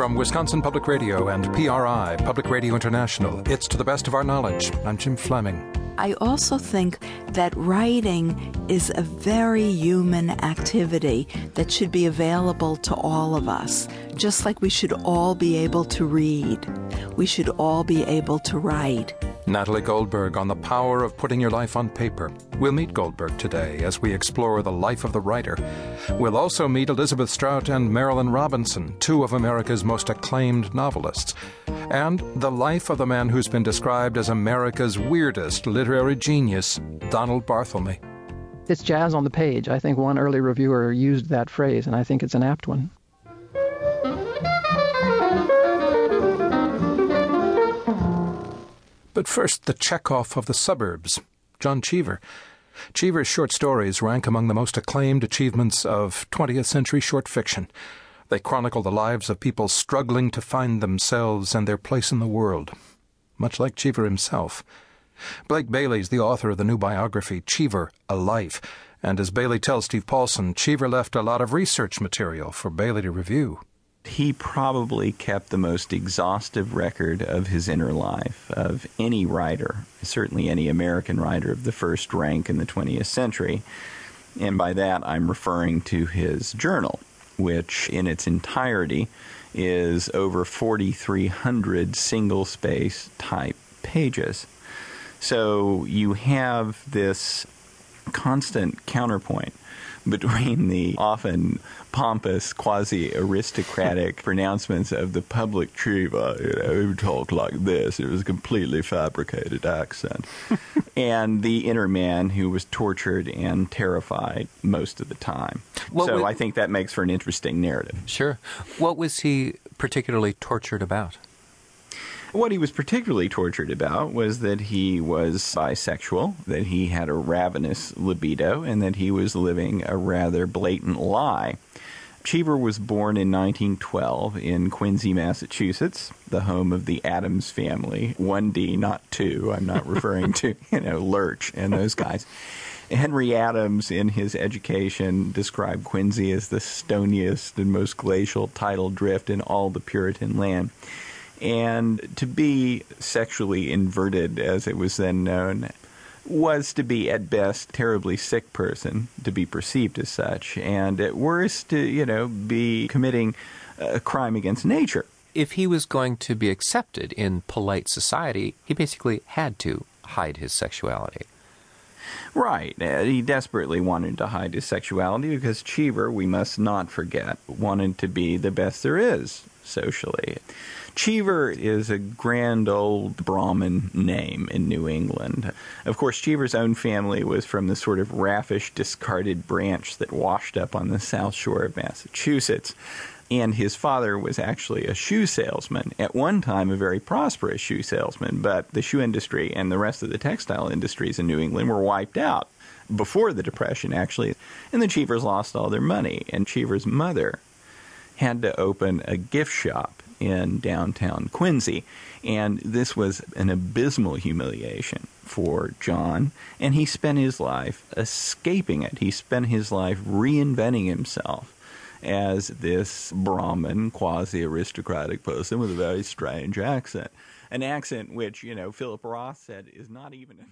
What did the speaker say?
From Wisconsin Public Radio and PRI, Public Radio International, it's to the best of our knowledge. I'm Jim Fleming. I also think that writing is a very human activity that should be available to all of us, just like we should all be able to read. We should all be able to write. Natalie Goldberg on the power of putting your life on paper. We'll meet Goldberg today as we explore the life of the writer. We'll also meet Elizabeth Strout and Marilynne Robinson, two of America's most acclaimed novelists, and the life of the man who's been described as America's weirdest literary genius, Donald Barthelme. It's jazz on the page. I think one early reviewer used that phrase, and I think it's an apt one. But first, the Chekhov of the suburbs, John Cheever. Cheever's short stories rank among the most acclaimed achievements of 20th century short fiction. They chronicle the lives of people struggling to find themselves and their place in the world, much like Cheever himself. Blake Bailey is the author of the new biography, Cheever, A Life, and as Bailey tells Steve Paulson, Cheever left a lot of research material for Bailey to review he probably kept the most exhaustive record of his inner life of any writer, certainly any American writer of the first rank in the 20th century. And by that, I'm referring to his journal, which in its entirety is over 4,300 single space type pages. So you have this constant counterpoint between the often pompous, quasi aristocratic pronouncements of the public Cheever, you know, who talked like this. It was a completely fabricated accent. and the inner man who was tortured and terrified most of the time. What so I think that makes for an interesting narrative. Sure. What was he particularly tortured about? What he was particularly tortured about was that he was bisexual, that he had a ravenous libido, and that he was living a rather blatant lie. Cheever was born in 1912 in Quincy, Massachusetts, the home of the Adams family. 1D, not 2. I'm not referring to, you know, Lurch and those guys. Henry Adams, in his education, described Quincy as the stoniest and most glacial tidal drift in all the Puritan land. And to be sexually inverted, as it was then known, was to be at best terribly sick person to be perceived as such and at worst to you know be committing a crime against nature. If he was going to be accepted in polite society he basically had to hide his sexuality Right. Uh, he desperately wanted to hide his sexuality because Cheever, we must not forget, wanted to be the best there is socially. Cheever is a grand old Brahmin name in New England. Of course, Cheever's own family was from the sort of raffish, discarded branch that washed up on the south shore of Massachusetts. And his father was actually a shoe salesman, at one time a very prosperous shoe salesman, but the shoe industry and the rest of the textile industries in New England were wiped out before the Depression, actually. And the Cheevers lost all their money, and Cheever's mother had to open a gift shop in downtown Quincy. And this was an abysmal humiliation for John, and he spent his life escaping it. He spent his life reinventing himself as this Brahmin, quasi aristocratic person with a very strange accent. An accent which, you know, Philip Roth said is not even